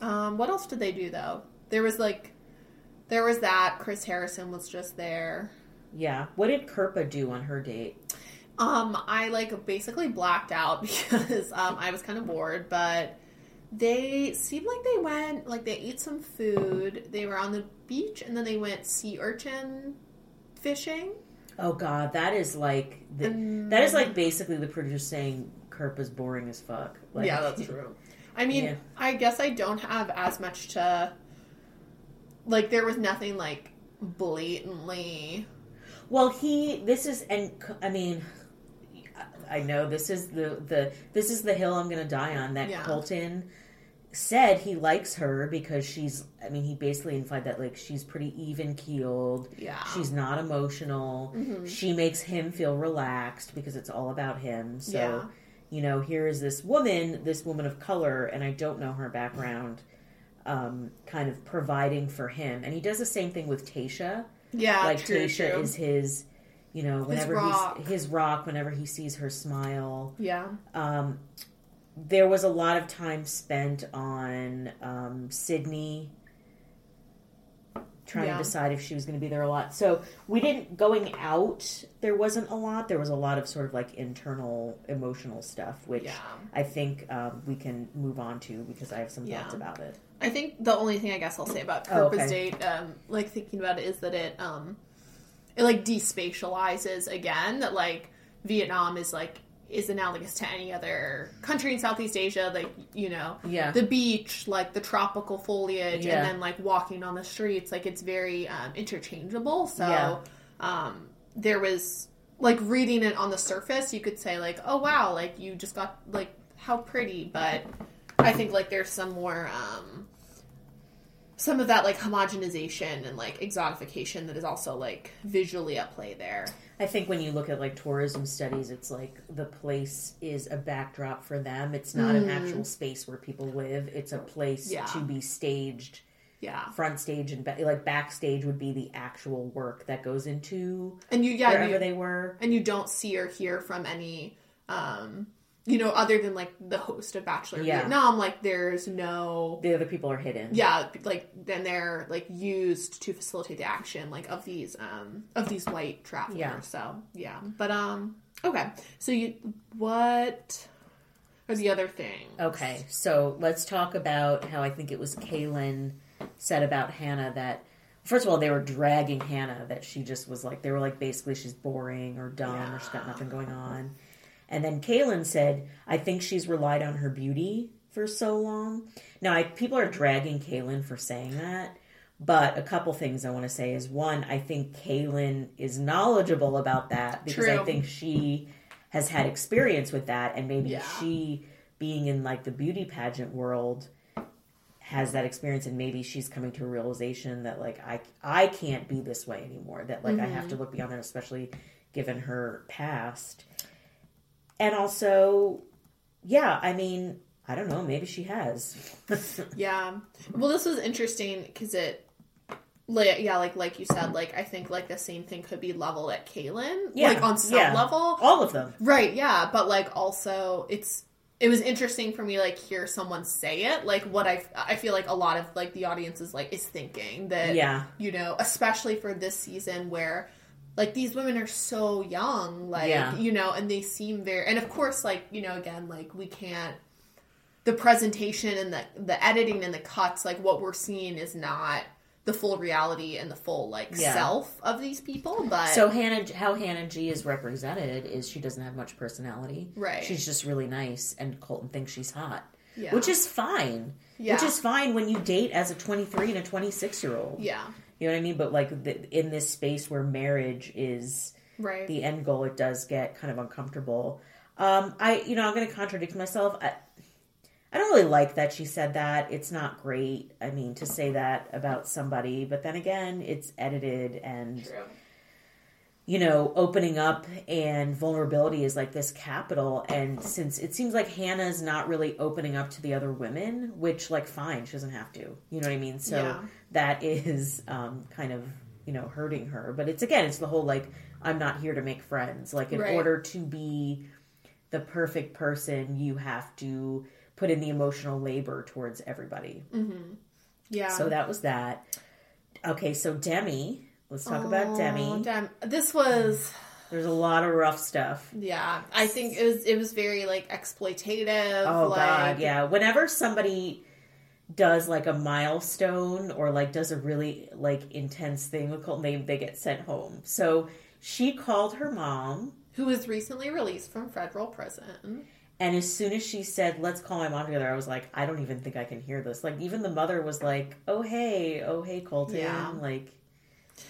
Um, what else did they do though? There was like, there was that. Chris Harrison was just there. Yeah. What did Kirpa do on her date? Um, I like basically blacked out because um, I was kind of bored, but they seemed like they went like they ate some food. They were on the beach and then they went sea urchin fishing. Oh God, that is like the, And- that is like basically the producer saying Kirpa's boring as fuck. Like, yeah, that's true. I mean, Yeah. I guess I don't have as much to like. There was nothing like blatantly. Well, he this is and I mean, I know this is the the this is the hill I'm going to die on. That Yeah. Colton said he likes her because she's. I mean, he basically implied that like she's pretty even keeled. Yeah. She's not emotional. Mhm. She makes him feel relaxed because it's all about him. So, Yeah. you know, here is this woman, this woman of color, and I don't know her background. um, kind of providing for him, and he does the same thing with Tayshia. Yeah, like true, Tayshia true. is his, you know, whenever rock. he's his rock. Whenever he sees her smile, yeah, um, there was a lot of time spent on um, Sydney trying Yeah. to decide if she was going to be there a lot. So we didn't going out. There wasn't a lot. There was a lot of sort of like internal emotional stuff, which Yeah. I think um, we can move on to because I have some Yeah. thoughts about it. I think the only thing I guess I'll say about Oh, Purpose okay. Date, um, like thinking about it, is that it um, it like despatializes again that like Vietnam is like is analogous to any other country in Southeast Asia, like you know, Yeah. the beach, like the tropical foliage, Yeah. and then like walking on the streets, like it's very um, interchangeable. So Yeah. um, there was like reading it on the surface, you could say like, oh wow, like you just got like how pretty, but I think like there's some more um some of that like homogenization and like exotification that is also like visually at play there. I think when you look at like tourism studies, it's like the place is a backdrop for them. It's not an actual space where people live. It's a place Mm. Yeah. to be staged. Yeah. Front stage and ba- like backstage would be the actual work that goes into And you yeah, wherever you, they were. and you don't see or hear from any um you know other than like the host of Bachelor Yeah. Vietnam like there's no The other people are hidden. yeah like then they're like used to facilitate the action like of these um of these white traffickers Yeah. so yeah but um okay so you what are the other things Okay, so let's talk about how I think it was Caelynn said about Hannah that first of all they were dragging Hannah that she just was like they were like basically she's boring or dumb or she's got nothing going on. And then Caelynn said, I think she's relied on her beauty for so long. Now I, people are dragging Caelynn for saying that. But a couple things I want to say is one, I think Caelynn is knowledgeable about that because I think she has had experience with that and maybe Yeah. she being in like the beauty pageant world has that experience and maybe she's coming to a realization that like I I can't be this way anymore that like I have mm-hmm. to look beyond that especially given her past and also yeah I mean I don't know maybe she has Yeah. Well, this was interesting because it, like, yeah, like like you said, like I think like the same thing could be leveled at Caelynn, Yeah, like on some yeah. level, all of them right? Yeah, but like also it's it was interesting for me like hear someone say it, like what I I feel like a lot of like the audience is like is thinking that Yeah. you know, especially for this season where. Like these women are so young, like Yeah. you know, and they seem very, and of course, like you know, again, like we can't the presentation and the the editing and the cuts like what we're seeing is not the full reality and the full like Yeah. self of these people but So Hannah, how Hannah G is represented is she doesn't have much personality. Right. She's just really nice, and Colton thinks she's hot, Yeah. which is fine. Yeah. Which is fine when you date as a 23 and a 26 year old. yeah You know what I mean? But like the, in this space where marriage is right the end goal, it does get kind of uncomfortable. Um, I, you know, I'm going to contradict myself. I, I don't really like that she said that. It's not great. I mean, to say that about somebody, but then again, it's edited and True. You know, opening up and vulnerability is like this capital. And since it seems like Hannah's not really opening up to the other women, which, like, fine, she doesn't have to. You know what I mean? So Yeah. that is um, kind of, you know, hurting her. But it's again, it's the whole like, I'm not here to make friends. Like, in Right. order to be the perfect person, you have to put in the emotional labor towards everybody. Mm-hmm. yeah So that was that. Okay, so Demi. Let's talk about Oh, Demi. damn. this was There's a lot of rough stuff. yeah i think it was it was very like exploitative Oh like, god, yeah. Whenever somebody does like a milestone or like does a really like intense thing with Colton, they they get sent home. So she called her mom, who was recently released from federal prison and as soon as she said, "Let's call my mom together," I was like, "I don't even think I can hear this." Like even the mother was like, "Oh hey, oh hey, Colton," Yeah. like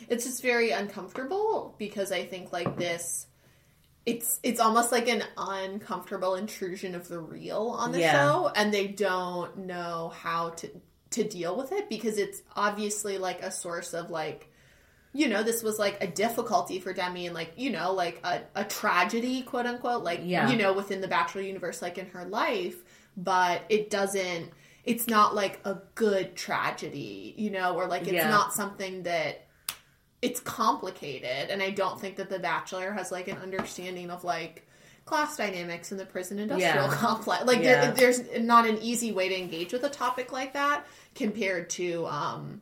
it's just very uncomfortable because I think like this it's it's almost like an uncomfortable intrusion of the real on the Yeah. show and they don't know how to to deal with it because it's obviously like a source of like you know this was like a difficulty for Demi and like you know like a, a tragedy quote unquote like Yeah. you know within the bachelor universe like in her life but it doesn't it's not like a good tragedy, you know, or like it's Yeah. not something that it's complicated. And I don't think that The Bachelor has like an understanding of like class dynamics in the prison industrial Yeah. complex. Like Yeah. there, there's not an easy way to engage with a topic like that compared to um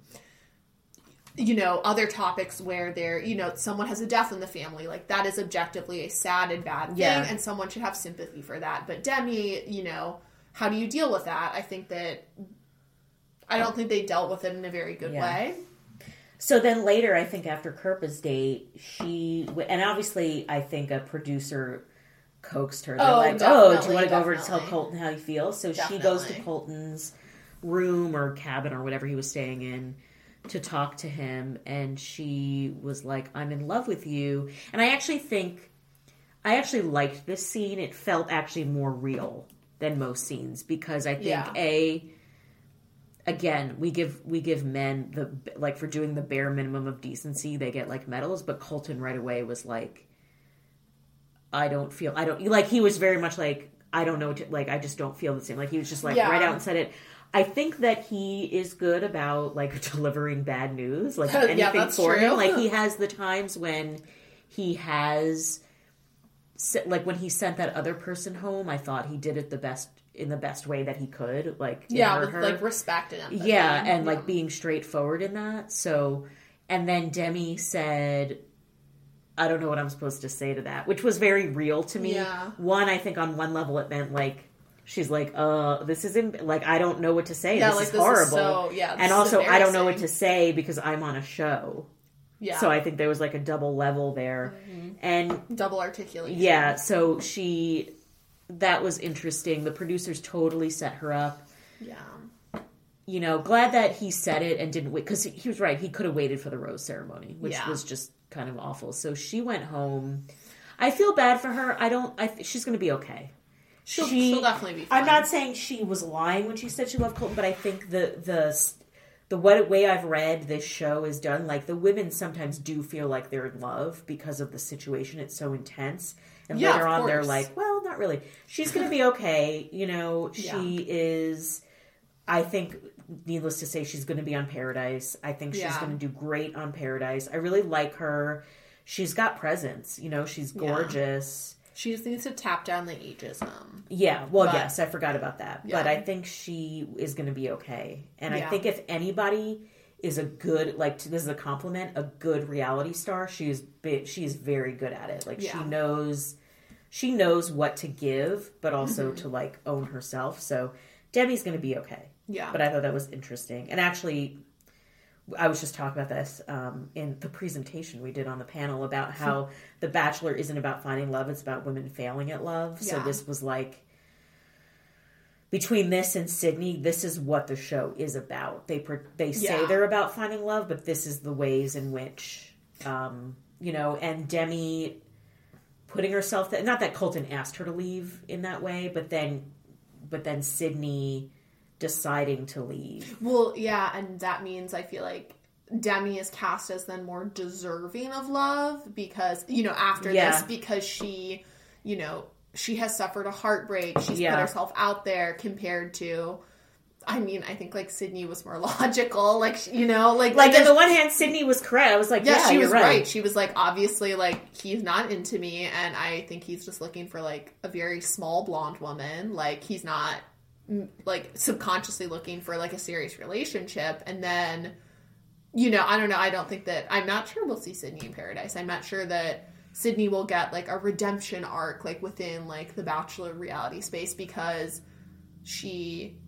you know other topics where there you know someone has a death in the family like that is objectively a sad and bad thing Yeah. and someone should have sympathy for that but demi you know how do you deal with that i think that i don't think they dealt with it in a very good way So then later, I think after Kirpa's date, she and obviously I think a producer coaxed her. They're Oh, like, "Oh, do you want to go over to tell. Colton how you feel?" So she goes to Colton's room or cabin or whatever he was staying in to talk to him, and she was like, "I'm in love with you," and I actually think I actually liked this scene. It felt actually more real than most scenes because I think Yeah. a again we give we give men the like for doing the bare minimum of decency they get like medals but colton right away was like i don't feel i don't like he was very much like i don't know what to, like i just don't feel the same. Like he was just like Yeah. right out and said it. I think that he is good about like delivering bad news like anything that's for him. like he has the times when he has like when he sent that other person home i thought he did it the best in the best way that he could like yeah with her. like respect and empathy Yeah, and like being straightforward in that. So, and then Demi said, I don't know what I'm supposed to say to that, which was very real to me. Yeah. One, I think on one level it meant like, she's like, uh, this isn't like, I don't know what to say. yeah this like is this horrible. is so yeah and is also, I don't know what to say because I'm on a show. yeah So I think there was like a double level there. And double articulation yeah, so she, that was interesting. The producers totally set her up yeah you know, glad that he said it and didn't wait because he was right. He could have waited for the rose ceremony, which Yeah. was just kind of awful. So she went home. I feel bad for her. I don't. I she's going to be okay. she'll, She- she'll definitely be fine. I'm not saying she was lying when she said she loved Colton, but I think the the the what way I've read this show is done. Like the women sometimes do feel like they're in love because of the situation. It's so intense, and Yeah, later on they're like, well, not really. She's going to be okay. You know, she is. I think, needless to say, she's going to be on Paradise. I think she's Yeah. going to do great on Paradise. I really like her. She's got presence. You know, she's Yeah. gorgeous. she just needs to tap down the ageism Yeah, well, But- yes, I forgot about that. But I think she is going to be okay. And I think if anybody is a good, like, this is a compliment, a good reality star, she is, she is very good at it. Like, she knows, she knows what to give, but also Mm-hmm. to, like, own herself. So Debbie's going to be okay. yeah But I thought that was interesting. And actually, I was just talking about this um, in the presentation we did on the panel about how The Bachelor isn't about finding love; it's about women failing at love. So this was like between this and Sydney, this is what the show is about. They they say Yeah. they're about finding love, but this is the ways in which um, you know. And Demi putting herself that not that Colton asked her to leave in that way, but then but then Sydney deciding to leave. Well, yeah, and that means I feel like Demi is cast as then more deserving of love because, you know, after Yeah. this, because she, you know, she has suffered a heartbreak. She's Yeah. put herself out there compared to, I mean, I think like Sydney was more logical. Like, you know, like, Like on the one hand, Sydney was correct. I was like, yeah, yeah, she was right. right. She was like, obviously, like he's not into me, and I think he's just looking for like a very small blonde woman. Like he's not like subconsciously looking for like a serious relationship. And then, you know, I don't know. I don't think that I'm not sure we'll see Sydney in Paradise. I'm not sure that Sydney will get like a redemption arc like within like the Bachelor reality space because she.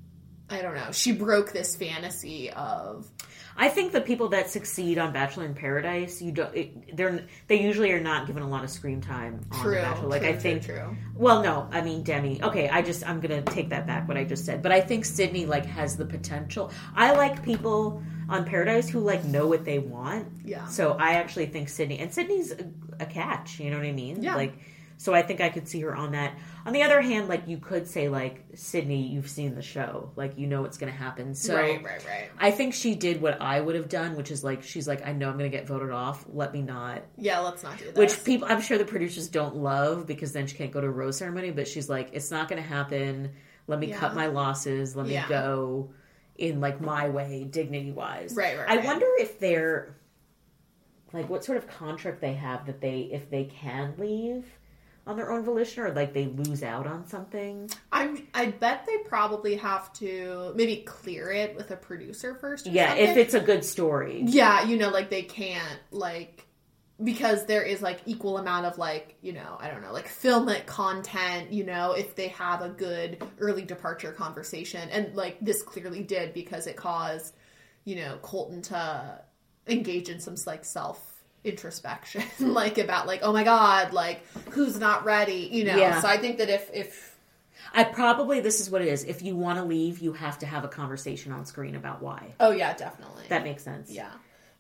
I don't know. She broke this fantasy of I think the people that succeed on Bachelor in Paradise, you don't. It, they're they usually are not given a lot of screen time on true. the Bachelor. Like true, I true, think. true. Well, no, I mean Demi. Okay, I just I'm gonna take that back. What I just said, but I think Sydney like has the potential. I like people on Paradise who like know what they want. Yeah. So I actually think Sydney and Sydney's a, a catch. You know what I mean? Yeah. Like, so I think I could see her on that. On the other hand, like you could say like Sydney, you've seen the show, like you know what's gonna happen. So right, right, right. I think she did what I would have done, which is like she's like, I know I'm gonna get voted off. Let me not. Yeah, let's not do that. Which people, I'm sure the producers don't love because then she can't go to a rose ceremony. But she's like, it's not gonna happen. Let me Yeah. cut my losses. Let me Yeah. go in like my way, dignity wise. Right, right, I right. wonder if they're like what sort of contract they have that they if they can leave on their own volition or like they lose out on something. I'm. I bet they probably have to maybe clear it with a producer first. Yeah, something. if it's a good story. Yeah, you know, like they can't like because there is like equal amount of like you know I don't know like film it content. You know, if they have a good early departure conversation, and like this clearly did because it caused you know Colton to engage in some like self introspection like about like oh my god like who's not ready you know Yeah. so i think that if if I probably this is what it is. If you want to leave, you have to have a conversation on screen about why. oh yeah definitely That makes sense. yeah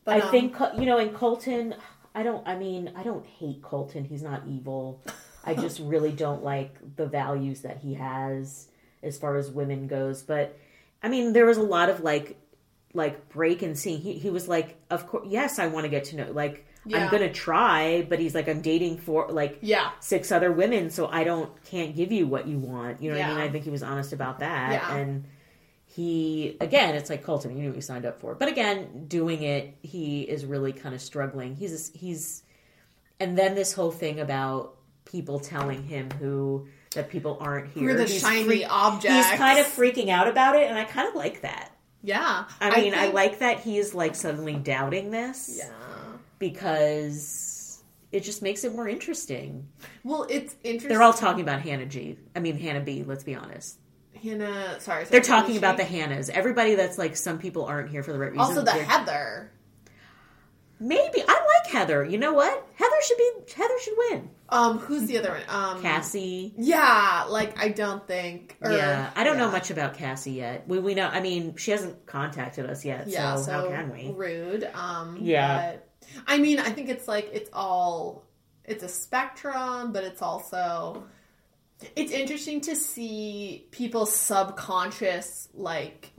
but I um, think you know, in Colton, I don't. I mean, I don't hate Colton. He's not evil. I just really don't like the values that he has as far as women goes. But I mean, there was a lot of like, like break and see. He he was like, of course, yes, I want to get to know. Like, Yeah. I'm gonna try, but he's like, I'm dating for like yeah six other women, so I don't can't give you what you want. You know what I mean? I think he was honest about that. Yeah. And he again, it's like Colton, you knew what you signed up for. But again, doing it, he is really kind of struggling. He's he's and then this whole thing about people telling him who that people aren't here. We're the He's shiny freak- objects. He's kind of freaking out about it, and I kind of like that. yeah I mean, I, think- like that he's like suddenly doubting this yeah because it just makes it more interesting. Well, it's interesting. They're all talking about Hannah G. I mean Hannah B. Let's be honest. Hannah. Sorry, They're talking about the? Hannahs. Everybody that's like some people aren't here for the right reason. also the They're- Heather. Maybe I like Heather. You know what? Heather should be. Heather should win. Um, who's the other one? Um, Cassie. Yeah, like I don't think. Or, yeah, I don't know much about Cassie yet. We we know. I mean, she hasn't contacted us yet. Yeah, so, so, how can we? rude. Um, Yeah. but, I mean, I think it's like it's all it's a spectrum, but it's also it's interesting to see people's subconscious like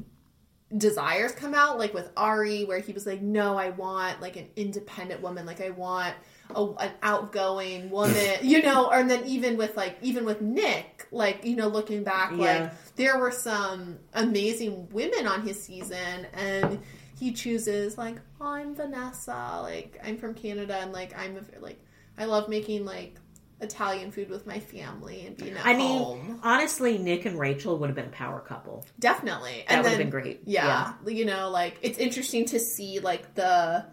desires come out like with Arie where he was like no I want like an independent woman like I want a, an outgoing woman you know and then even with like even with Nick like you know looking back Yeah. like there were some amazing women on his season and he chooses like I'm Vanessa like I'm from Canada and like I'm a, like I love making like Italian food with my family and being at I mean, home honestly, Nick and Rachel would have been a power couple. definitely That would have been great. yeah, you know like it's interesting to see like the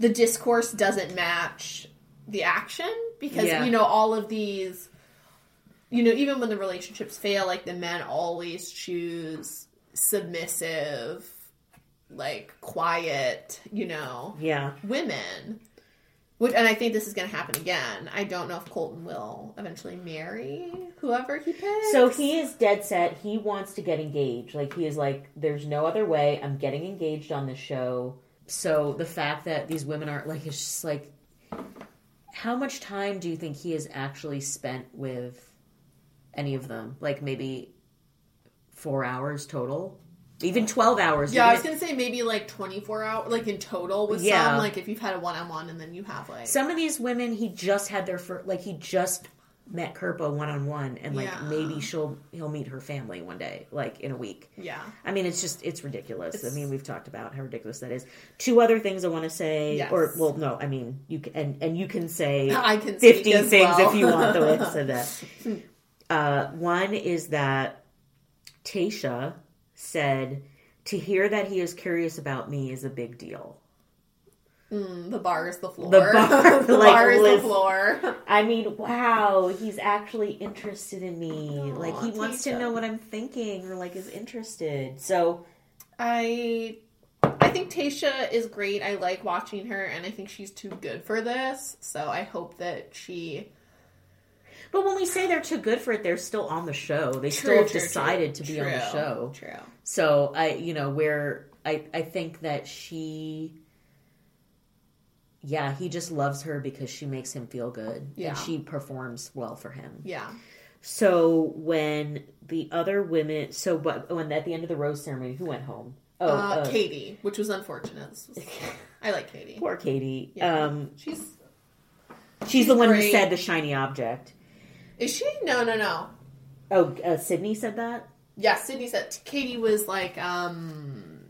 the discourse doesn't match the action because Yeah. you know all of these you know even when the relationships fail like the men always choose submissive like quiet you know Yeah. women which, and I think this is going to happen again. I don't know if Colton will eventually marry whoever he picks. So he is dead set. He wants to get engaged. Like he is like, there's no other way. I'm getting engaged on this show. So the fact that these women aren't like, it's just like, how much time do you think he has actually spent with any of them? Like maybe four hours total, even twelve hours. Yeah, I was gonna say maybe like twenty four hours, like in total with Yeah. some. Like if you've had a one on one and then you have like some of these women, he just had their first, like he just met Kirpa one on one, and like Yeah. maybe she'll he'll meet her family one day, like in a week. yeah, I mean, it's just it's ridiculous. It's- I mean, we've talked about how ridiculous that is. Two other things I want to say, Yes. or well, no, I mean, you can and and you can say I can fifty things well. if you want the way said that. Uh, one is that Tayshia said to hear that he is curious about me is a big deal. Mm, the bar is the floor. The bar, the like, bar is the floor. I mean, wow, he's actually interested in me. Aw, like he wants to know what I'm thinking or like is interested. So I I think Tayshia is great. I like watching her, and I think she's too good for this. So I hope that she But when we say they're too good for it, they're still on the show. They still have true, decided true, to be on the show. True. So I, you know, where I, I think that she, yeah, he just loves her because she makes him feel good, Yeah. and she performs well for him. Yeah. So when the other women, so but when at the end of the rose ceremony, who went home? Oh, uh, uh, Katie, which was unfortunate. Was- I like Katie. poor Katie. Yeah. Um, She's she's, She's the one who said the shiny object. Is she? No, no, no. Oh, uh, Sydney said that. yeah, Sydney said Katie was like, um,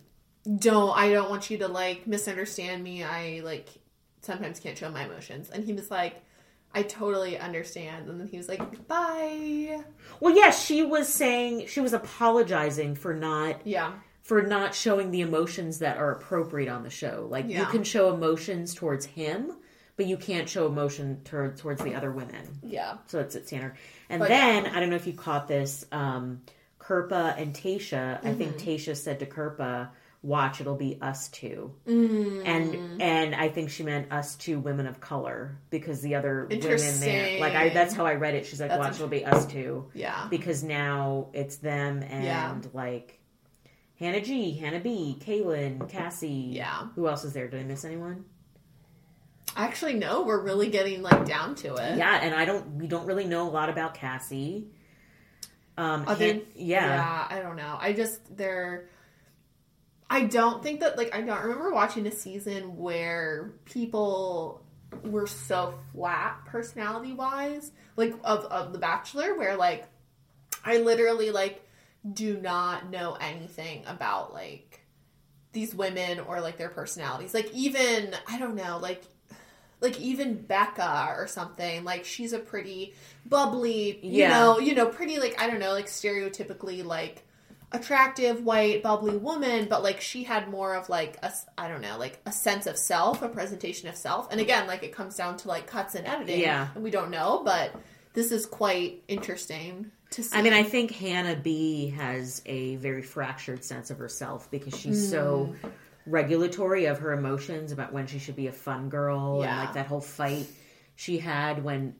don't I don't want you to like misunderstand me. I like sometimes can't show my emotions. And he was like, I totally understand. And then he was like, bye. Well, yeah, she was saying she was apologizing for not Yeah. for not showing the emotions that are appropriate on the show. Like you can show emotions towards him, but you can't show emotion towards towards the other women. Yeah. So it's at standard. And But- then I don't know if you caught this. Um, Kirpa and Tayshia. I think Mm-hmm. Tayshia said to Kirpa, "Watch, it'll be us 2 Mm. And and I think she meant us two women of color because the other women there, like I that's how I read it. She's like, That's "Watch, it'll be us two Yeah. because now it's them and Yeah. like Hannah G, Hannah B, Caelynn, Cassie. Yeah. Who else is there? Did I miss anyone? Actually, no, we're really getting like down to it. Yeah, and I don't. We don't really know a lot about Cassie. Um, Other- Han- yeah. yeah, I don't know. I just they're. I don't think that like I don't remember watching a season where people were so flat personality wise, like of of The Bachelor, where like I literally like do not know anything about like these women or like their personalities. Like even I don't know, like like even Becca or something. Like she's a pretty bubbly, you Yeah. know, you know, pretty like I don't know, like stereotypically like attractive white bubbly woman, but like she had more of like a I don't know, like a sense of self, a presentation of self. And again, like it comes down to like cuts and editing, Yeah. and we don't know, but this is quite interesting to see. I mean, I think Hannah B has a very fractured sense of herself because she's so Mm. Regulatory of her emotions about when she should be a fun girl and like that whole fight she had when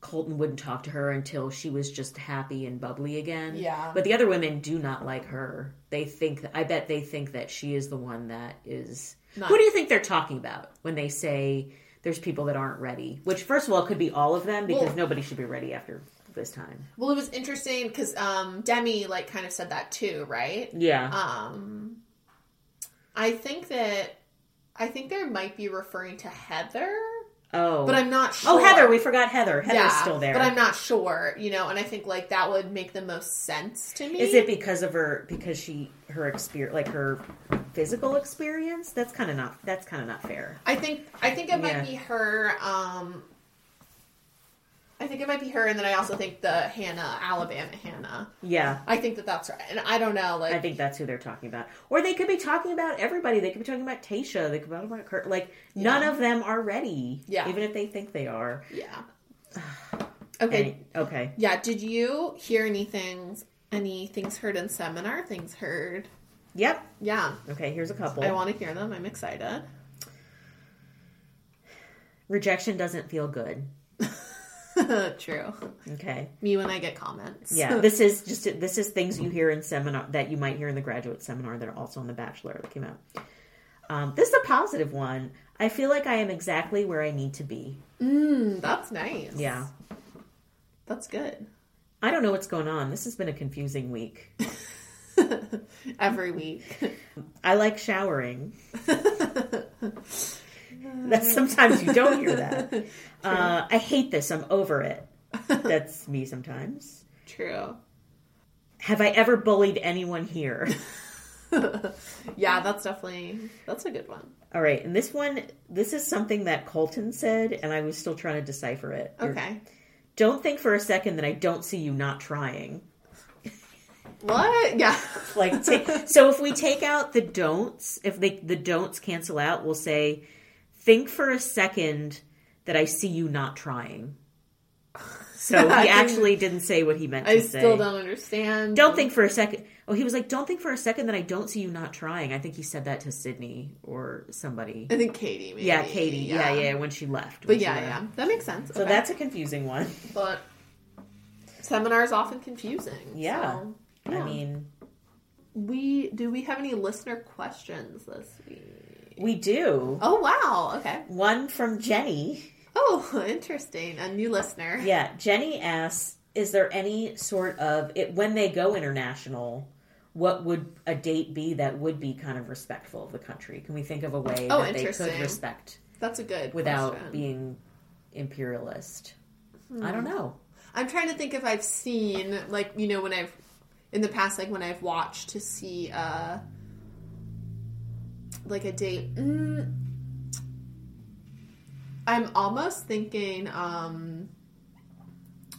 Colton wouldn't talk to her until she was just happy and bubbly again. Yeah. But the other women do not like her. They think I bet they think that she is the one that is Not- Who do you think they're talking about when they say there's people that aren't ready? Which first of all could be all of them because Well- nobody should be ready after this time. well, it was interesting because um, Demi like kind of said that too, right? Yeah. Um, I think that I think they might be referring to Heather, Oh, but I'm not sure. oh Heather, we forgot Heather. Heather's yeah, still there. but I'm not sure. You know, and I think like that would make the most sense to me. Is it because of her because she her experience like her physical experience? That's kind of not that's kind of not fair. I think I think it might be her. Um, I think it might be her, and then I also think the Hannah, Alabama Hannah. Yeah. I think that that's right, and I don't know, like I think that's who they're talking about. Or they could be talking about everybody. They could be talking about Tayshia. They could be talking about Kurt. Like none of them are ready. Yeah. Even if they think they are. yeah. Okay, Any- okay. yeah. Did you hear anything? Any things heard in seminar? Things heard? Yep. Yeah, Okay. Here's a couple. I want to hear them. I'm excited. Rejection doesn't feel good. True. Okay. Me when I get comments. Yeah. this is just this is things you hear in seminar that you might hear in the graduate seminar that are also on the bachelor that came out. Um, this is a positive one. I feel like I am exactly where I need to be. mm, that's nice. Yeah. that's good. I don't know what's going on. This has been a confusing week. Every week. I like showering. That's sometimes you don't hear that. Uh, I hate this. I'm over it. That's me sometimes. True. Have I ever bullied anyone here? Yeah, that's definitely that's a good one. All right, and this one, this is something that Colton said, and I was still trying to decipher it. You're- Okay. Don't think for a second that I don't see you not trying. What? Yeah. Like, ta- so if we take out the don'ts, if they the don'ts cancel out, we'll say, think for a second that I see you not trying. So he actually didn't say what he meant to say. I say. still don't understand. Don't think for a second. Oh, he was like, "Don't think for a second that I don't see you not trying." I think he said that to Sydney or somebody. I think Katie. Maybe. Yeah, Katie. Yeah, yeah. when she left. when But she yeah, left. yeah, that makes sense. So Okay. that's a confusing one. but seminars often confusing. Yeah. so, I yeah. mean, we do we have any listener questions this week? We do. Oh wow. Okay. One from Jenny. Oh, interesting. A new listener. Yeah, Jenny asks, "Is there any sort of it when they go international?" What would a date be that would be kind of respectful of the country? Can we think of a way Oh, that they could respect That's a good without question. being imperialist? Hmm. I don't know. I'm trying to think if I've seen like you know when I've in the past, like when I've watched to see uh like a date. Mm, I'm almost thinking, um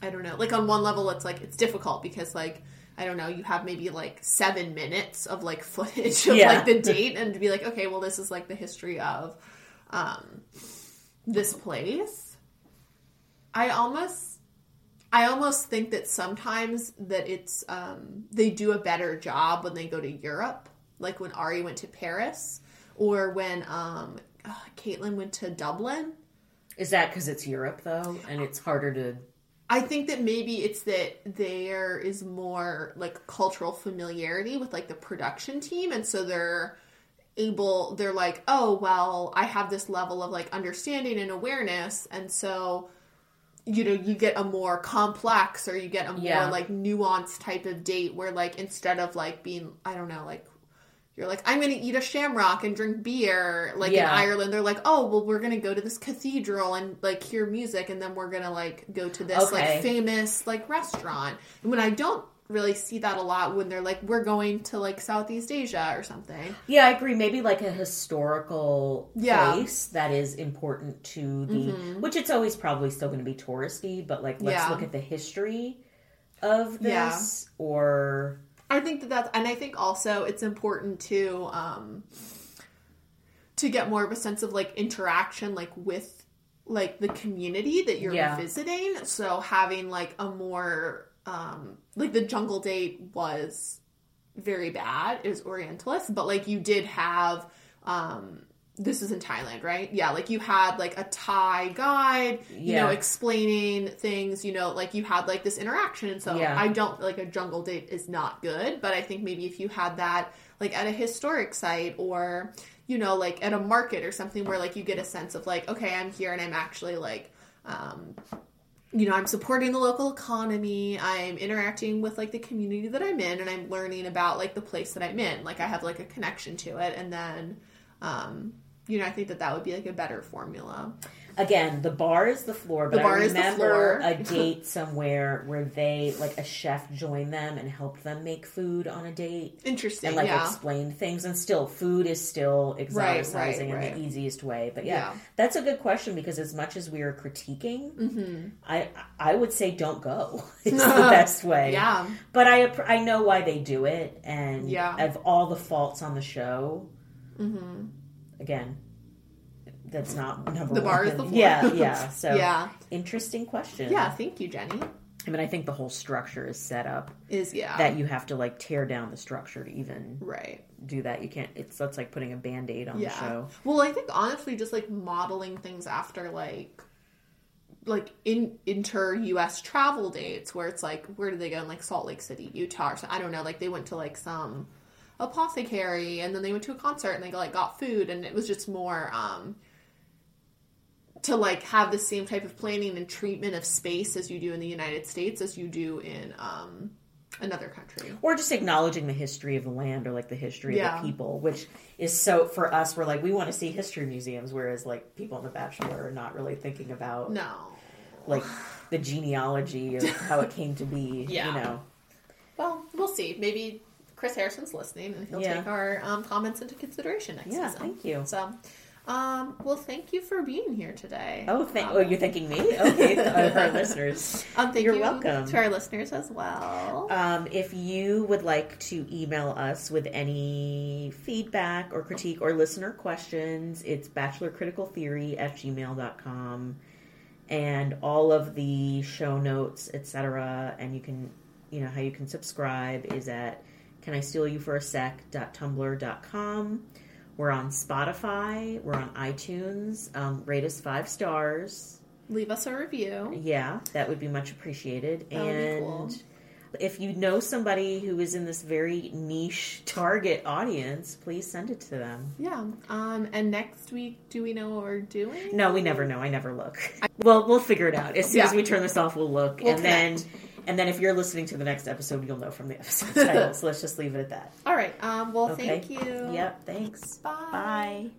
I don't know. Like on one level, it's like it's difficult because like I don't know, you have maybe like seven minutes of like footage of Yeah. like the date, and to be like, okay, well, this is like the history of um this place. I almost I almost think that sometimes that it's um, they do a better job when they go to Europe, like when Arie went to Paris, or when um, uh, Kaitlyn went to Dublin. Is that because it's Europe though, and it's harder to? I think that maybe it's that there is more like cultural familiarity with like the production team, and so they're able. They're like, oh well, I have this level of like understanding and awareness, and so you know you get a more complex or you get a more Yeah. like nuanced type of date where like instead of like being I don't know like you're like I'm gonna eat a shamrock and drink beer like Yeah. in Ireland they're like oh well we're gonna go to this cathedral and like hear music and then we're gonna like go to this Okay. like famous like restaurant and when I don't really see that a lot when they're like we're going to like Southeast Asia or something Yeah, I agree. Maybe like a historical Yeah. place that is important to the, mm-hmm. which it's always probably still going to be touristy, but like let's Yeah. look at the history of this, or I think that that's, and I think also it's important to um, to get more of a sense of like interaction, like with like the community that you're Yeah. visiting. So having like a more um, like the jungle date was very bad. It was Orientalist, but like you did have um this is in Thailand, right? Yeah, like you had like a Thai guide, you know, explaining things, you know, like you had like this interaction. And so Yeah. I don't like a jungle date is not good, but I think maybe if you had that like at a historic site or you know, like at a market or something where like you get a sense of like, okay, I'm here and I'm actually like um you know, I'm supporting the local economy. I'm interacting with like the community that I'm in, and I'm learning about like the place that I'm in. Like I have like a connection to it, and then, um, you know, I think that that would be like a better formula. again, the bar is the floor. But The bar I is the remember floor. a date somewhere where they like a chef joined them and helped them make food on a date. Interesting, and like yeah. explained things and still food is still exoticizing right, in right. the easiest way but yeah, Yeah. that's a good question because as much as we are critiquing Mm-hmm. i i would say don't go it's the best way yeah, but i i know why they do it and Yeah. of all the faults on the show again that's not number. The one bar is the floor. yeah yeah so yeah, interesting question yeah. Thank you, Jenny. i mean i think the whole structure is set up Is yeah, that you have to like tear down the structure to even right. do that. You can't. It's that's like putting a band aid on Yeah. the show. Well, I think honestly, just like modeling things after like like in inter US travel dates where it's like where did they go in like Salt Lake City, Utah or so, I don't know, like they went to like some apothecary and then they went to a concert and they like got food and it was just more um to like have the same type of planning and treatment of space as you do in the United States as you do in um another country. Or just acknowledging the history of the land or like the history Yeah. of the people, which is so for us. We're like we want to see history museums, whereas like people on The Bachelor are not really thinking about No. like the genealogy of how it came to be. Yeah. You know. Well, we'll see. Maybe Chris Harrison's listening and he'll Yeah. take our um, comments into consideration next Yeah. season. Thank you. So, um, well, thank you for being here today. Oh, thank. Um, Oh, you're thanking me? Okay, of our listeners. um, thank you're you welcome. to our listeners as well. Um, if you would like to email us with any feedback or critique or listener questions, it's bachelorcriticaltheory at gmail.com and all of the show notes, etc. And you can, you know, how you can subscribe is at can I steal you for a sec.tumblr.com. We're on Spotify, we're on iTunes. Um, rate us five stars. Leave us a review. Yeah, that would be much appreciated. That and cool. if you know somebody who is in this very niche target audience, please send it to them. Yeah. Um, and next week, do we know what we're doing? No, we never know. I never look. Well, we'll figure it out. As soon as we turn this off, we'll look. We'll and then connect. And then if you're listening to the next episode, you'll know from the episode title. so let's just leave it at that. All right. Um, well, Okay. thank you. Yep, thanks. Bye. Bye.